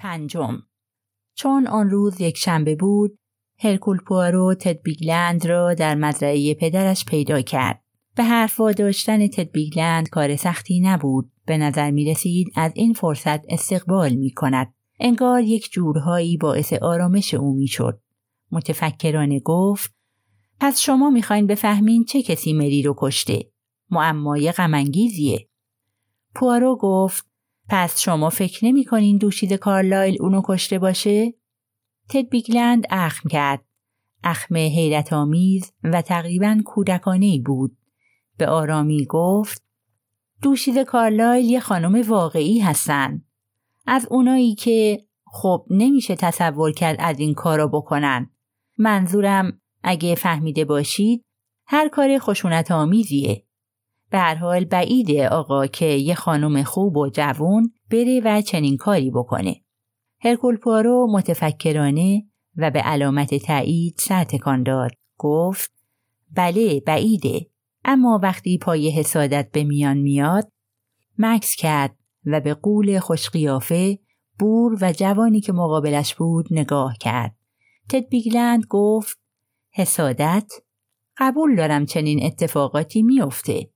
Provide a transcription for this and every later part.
پنجم. چون آن روز یک شنبه بود هرکول پوارو تد بیگلند را در مزرعه پدرش پیدا کرد. به حرف داشتن تد بیگلند کار سختی نبود. به نظر می رسید از این فرصت استقبال می کند. انگار یک جورهایی باعث آرامش او می شد. متفکرانه گفت پس شما می‌خواین بفهمین چه کسی مری رو کشته؟ معمای غمانگیزیه. پوارو گفت پس شما فکر نمی کنین دوشید کارلایل اونو کشته باشه؟ تد بیگلند اخم کرد. اخم حیرت آمیز و تقریبا کودکانه بود. به آرامی گفت دوشید کارلایل یه خانم واقعی هستن. از اونایی که خب نمیشه تصور کرد از این کارو بکنن. منظورم اگه فهمیده باشید هر کار خشونت آمیزیه. به هر حال بعیده آقا که یه خانم خوب و جوون بره و چنین کاری بکنه. هرکول پارو متفکرانه و به علامت تایید سر تکان داد. گفت بله بعیده اما وقتی پای حسادت به میان میاد مکس کرد و به قول خوشقیافه بور و جوانی که مقابلش بود نگاه کرد. تد بیگلند گفت حسادت قبول دارم چنین اتفاقاتی میافته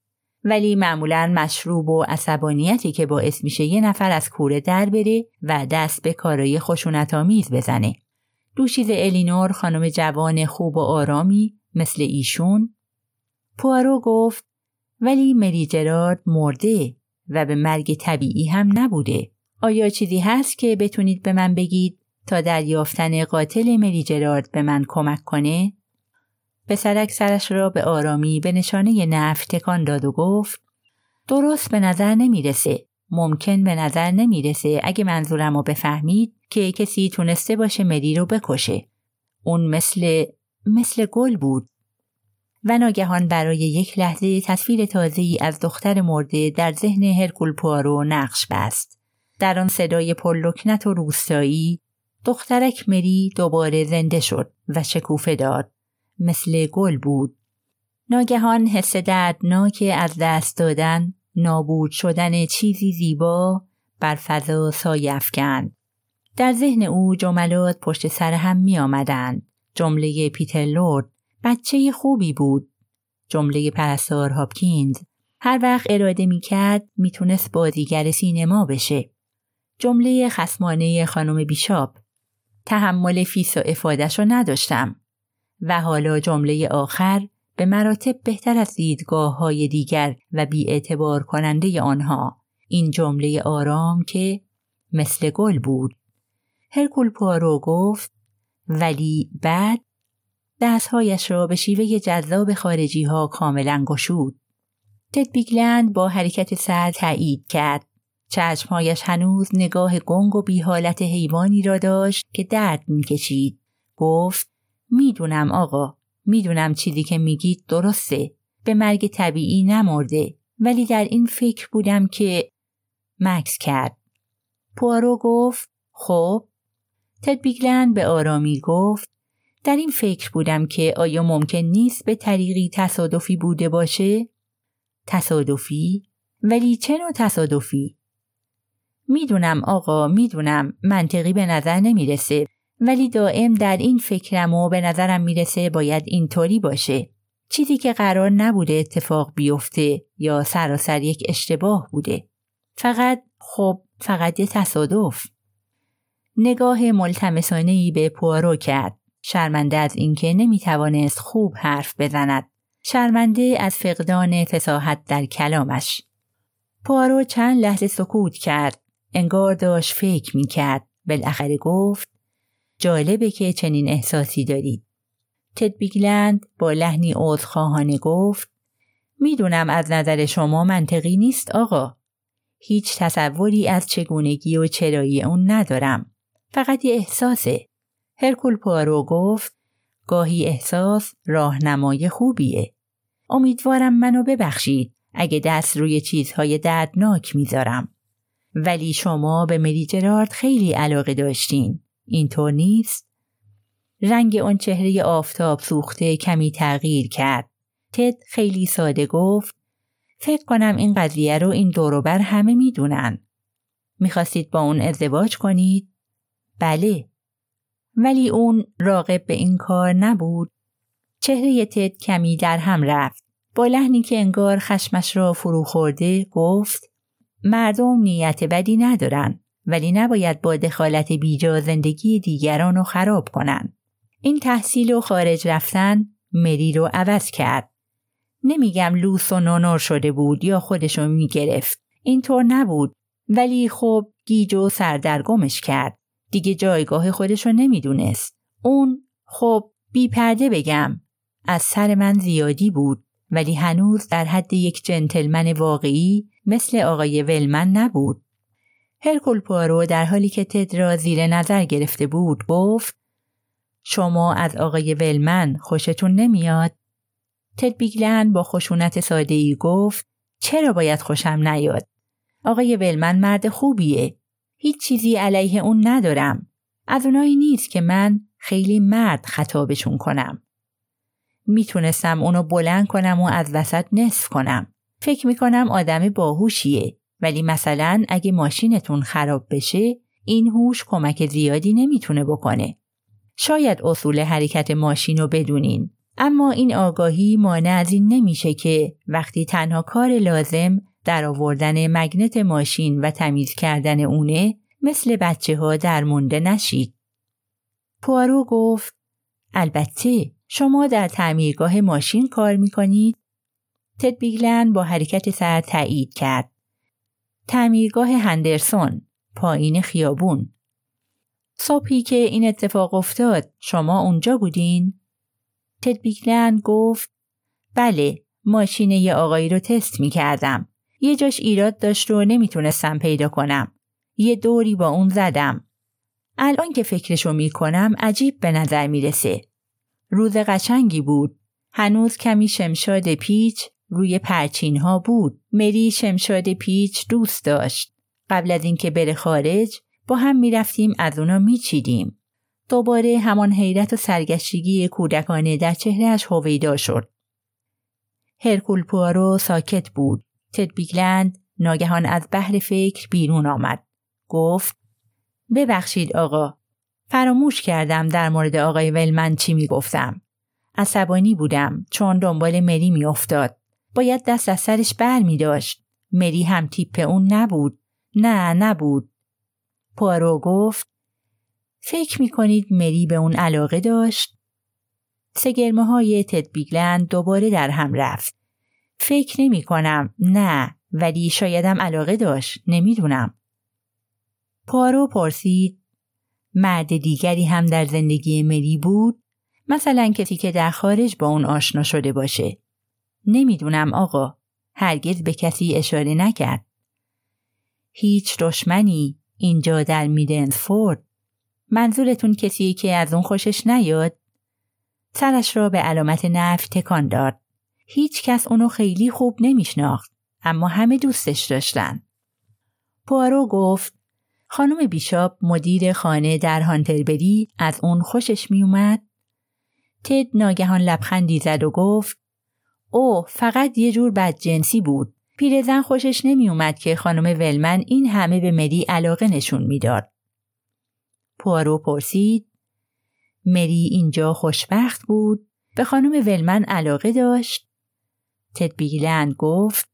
ولی معمولا مشروب و عصبانیتی که باعث میشه یه نفر از کوره در بره و دست به کارای خشونت آمیز بزنه. دوشیز الینور خانم جوان خوب و آرامی مثل ایشون پوارو گفت ولی مری جرارد مرده و به مرگ طبیعی هم نبوده. آیا چیزی هست که بتونید به من بگید تا در یافتن قاتل مری جرارد به من کمک کنه؟ پسرک سرش را به آرامی به نشانه نف تکان داد و گفت درست به نظر نمی‌رسه. ممکن به نظر نمی‌رسه. اگه منظورم رو بفهمید که کسی تونسته باشه مری رو بکشه. اون مثل مثل گل بود. و ناگهان برای یک لحظه تصویر تازه‌ای از دختر مرده در ذهن هرکول پوارو نقش بست. در آن صدای پرلکنت و روستایی دخترک مری دوباره زنده شد و شکوفه داد. مثل گل بود. ناگهان حس دردناک از دست دادن نابود شدن چیزی زیبا بر فضا سایه افکند. در ذهن او جملات پشت سر هم می آمدند. جمله پیتر لورد بچه خوبی بود. جمله پرستار هاپکینز هر وقت اراده می کرد می تونست بازیگر سینما بشه. جمله خسمانه خانم بیشاب تحمل فیس و افادش رو نداشتم. و حالا جمله آخر به مراتب بهتر از دیدگاه های دیگر و اعتبار کننده آنها. این جمله آرام که مثل گل بود. هرکول پارو گفت ولی بعد دستهایش را به شیوه جذاب خارجی ها کاملا گشود. تد بیگلند با حرکت سر تایید کرد. چشمهایش هنوز نگاه گنگ و بی حالت حیوانی را داشت که درد می‌کشید. گفت می‌دونم آقا می‌دونم چیزی که میگید درسته به مرگ طبیعی نمرده ولی در این فکر بودم که مکس کرد پوارو گفت خب تد بیگلند به آرامی گفت در این فکر بودم که آیا ممکن نیست به طریقی تصادفی بوده باشه؟ تصادفی؟ ولی چه نوع تصادفی؟ می‌دونم آقا می‌دونم منطقی به نظر نمی‌رسه ولی دائم در این فکرم و به نظرم می‌رسه باید اینطوری باشه. چیزی که قرار نبوده اتفاق بیفته یا سراسر یک اشتباه بوده. فقط خب فقط یه تصادف. نگاه ملتمسانه به پوارو کرد. شرمنده از اینکه نمی‌توانست خوب حرف بزند. شرمنده از فقدان فساحت در کلامش. پوارو چند لحظه سکوت کرد. انگار داشت فکر می‌کرد. بالاخره گفت جالبه که چنین احساسی دارید. تد بیگلند با لحنی عذرخواهانه گفت می‌دونم از نظر شما منطقی نیست آقا. هیچ تصوری از چگونگی و چرایی اون ندارم. فقط یه احساسه. هرکول پوارو گفت گاهی احساس راهنمای خوبیه. امیدوارم منو ببخشید اگه دست روی چیزهای دردناک می‌ذارم. ولی شما به مری جرارد خیلی علاقه داشتین. اینطور نیست؟ رنگ آن چهره آفتاب سوخته کمی تغییر کرد. تد خیلی ساده گفت فکر کنم این قضیه رو این دوروبر همه می‌دونن. می‌خواستید با اون ازدواج کنید؟ بله ولی اون راقب به این کار نبود چهره تد کمی در هم رفت با لحنی که انگار خشمش را فرو خورده گفت مردم نیت بدی ندارن ولی نباید با دخالت بیجا زندگی دیگران رو خراب کنن. این تحصیل و خارج رفتن مری رو عوض کرد. نمیگم لوس و نونور شده بود یا خودشو می‌گرفت. اینطور نبود ولی خب گیج و سردرگمش کرد. دیگه جایگاه خودشو نمی‌دونست. اون خب بی پرده بگم از سر من زیادی بود ولی هنوز در حد یک جنتلمن واقعی مثل آقای ولمن نبود. هرکول پوارو در حالی که تد را زیر نظر گرفته بود گفت شما از آقای ولمن خوشتون نمیاد؟ تد بیگلن با خشونت ساده ای گفت چرا باید خوشم نیاد؟ آقای ولمن مرد خوبیه. هیچ چیزی علیه اون ندارم. از اونایی نیست که من خیلی مرد خطابشون کنم. می‌تونستم اونو بلند کنم و از وسط نصف کنم. فکر می‌کنم آدم باهوشیه. ولی مثلا اگه ماشینتون خراب بشه این هوش کمک زیادی نمی‌تونه بکنه. شاید اصول حرکت ماشین رو بدونین اما این آگاهی مانع از این نمیشه که وقتی تنها کار لازم در آوردن مگنت ماشین و تمیز کردن اونه مثل بچه ها در مونده نشید. پوارو گفت البته شما در تعمیرگاه ماشین کار می‌کنید؟ تد بیگلن با حرکت سر تایید کرد. تعمیرگاه هندرسون پایین خیابون صبحی که این اتفاق افتاد شما اونجا بودین؟ تد بیگلن گفت بله ماشین یه آقایی رو تست می کردم. یه جاش ایراد داشت و نمی‌تونستم پیدا کنم. یه دوری با اون زدم. الان که فکرشو می کنم عجیب به نظر می‌رسه. روز قشنگی بود. هنوز کمی شمشاد پیچ روی پرچین ها بود. مری شمشاد پیچ دوست داشت. قبل از اینکه بره خارج با هم می‌رفتیم از اونا میچیدیم. دوباره همان حیرت و سرگشتگی کودکانه در چهرهش هویدا شد. هرکول پوارو ساکت بود. تد بیگلند ناگهان از بحر فکر بیرون آمد. گفت ببخشید آقا. فراموش کردم در مورد آقای ولمن چی می‌گفتم. عصبانی بودم چون دنبال مری میافتاد. باید دست از سرش بر می داشت. مری هم تیپ اون نبود. نه نبود. پارو گفت فکر می کنید مری به اون علاقه داشت؟ سگرمه های تد بیگلند دوباره در هم رفت. فکر نمی کنم نه ولی شایدم علاقه داشت نمی‌دونم. پارو پرسید مرد دیگری هم در زندگی مری بود؟ مثلا کسی که در خارج با اون آشنا شده باشه. نمی‌دونم آقا. هرگز به کسی اشاره نکرد. هیچ دشمنی اینجا در میدنفورد. منظورتون کسی که از اون خوشش نیاد؟ سرش را به علامت نفی تکان داد. هیچ کس اونو خیلی خوب نمیشناخت اما همه دوستش داشتن. پوارو گفت خانم بیشاب مدیر خانه در هانتربری از اون خوشش میومد؟ تد ناگهان لبخندی زد و گفت او فقط یه جور بدجنسی بود. پیرزن خوشش نمیومد که خانم ولمن این همه به مری علاقه نشون می‌داد. پوارو پرسید مری اینجا خوشبخت بود به خانم ولمن علاقه داشت تد بیلند گفت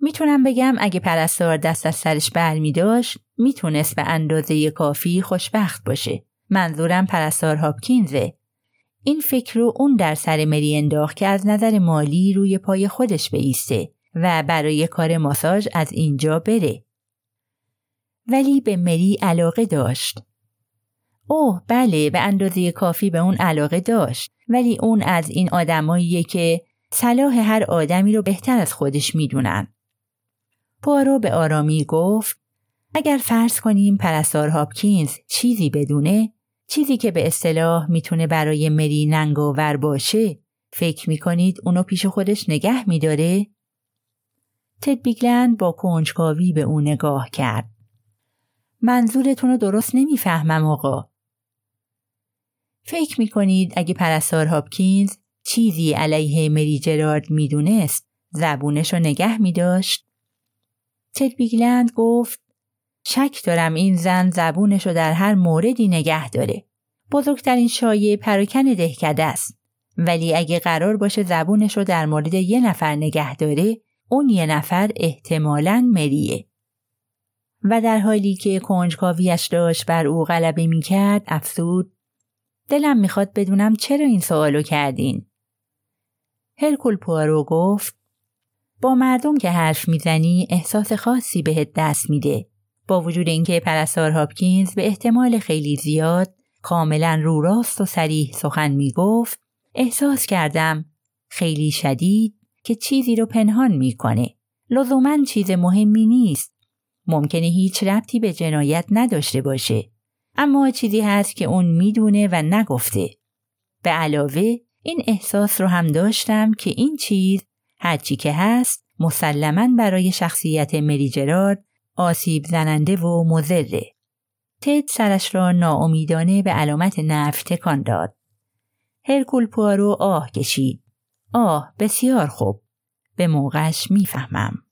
می‌تونم بگم اگه پرستار دست از سرش بر می داشت می‌تونست به اندازه کافی خوشبخت باشه. منظورم پرستار هاپکینزه. این فکر رو اون در سر مری انداخت که از نظر مالی روی پای خودش بیسته و برای کار ماساژ از اینجا بره. ولی به مری علاقه داشت. اوه بله به اندازه کافی به اون علاقه داشت ولی اون از این آدماییه که صلاح هر آدمی رو بهتر از خودش می‌دونن. پوارو به آرامی گفت اگر فرض کنیم پرستار هاپکینز چیزی بدونه چیزی که به اصطلاح می‌تونه برای مری ننگاور باشه فکر می‌کنید اونو پیش خودش نگه میداره؟ تد بیگلند با کنجکاوی به او نگاه کرد. منظورتون رو درست نمی‌فهمم آقا. فکر می‌کنید اگه پرستار هاپکینز چیزی علیه مری جرارد می‌دونست زبونش رو نگه میداشت؟ تد بیگلند گفت شک دارم این زن زبونش رو در هر موردی نگه داره. بزرگترین شایع پراکن دهکده است. ولی اگه قرار باشه زبونش رو در مورد یه نفر نگه داره اون یه نفر احتمالاً مریه. و در حالی که کنجکاویش داشت بر او غلبه می‌کرد افسود دلم می‌خواد بدونم چرا این سوالو کردین. هرکول پوارو گفت با مردم که حرف می‌زنی احساس خاصی بهت دست میده. با وجود اینکه پرستار هاپکینز به احتمال خیلی زیاد کاملا رو راست و سریح سخن می‌گفت احساس کردم خیلی شدید که چیزی رو پنهان می‌کنه. لزوما چیز مهمی نیست. ممکنه هیچ ربطی به جنایت نداشته باشه. اما چیزی هست که اون می‌دونه و نگفته. به علاوه این احساس رو هم داشتم که این چیز هرچی که هست مسلما برای شخصیت مری جرارد آسیب زننده و مزره. تد سرش را ناامیدانه به علامت نفت تکان داد. هرکول پوارو آه کشید. آه بسیار خوب. به موقعش می‌فهمم.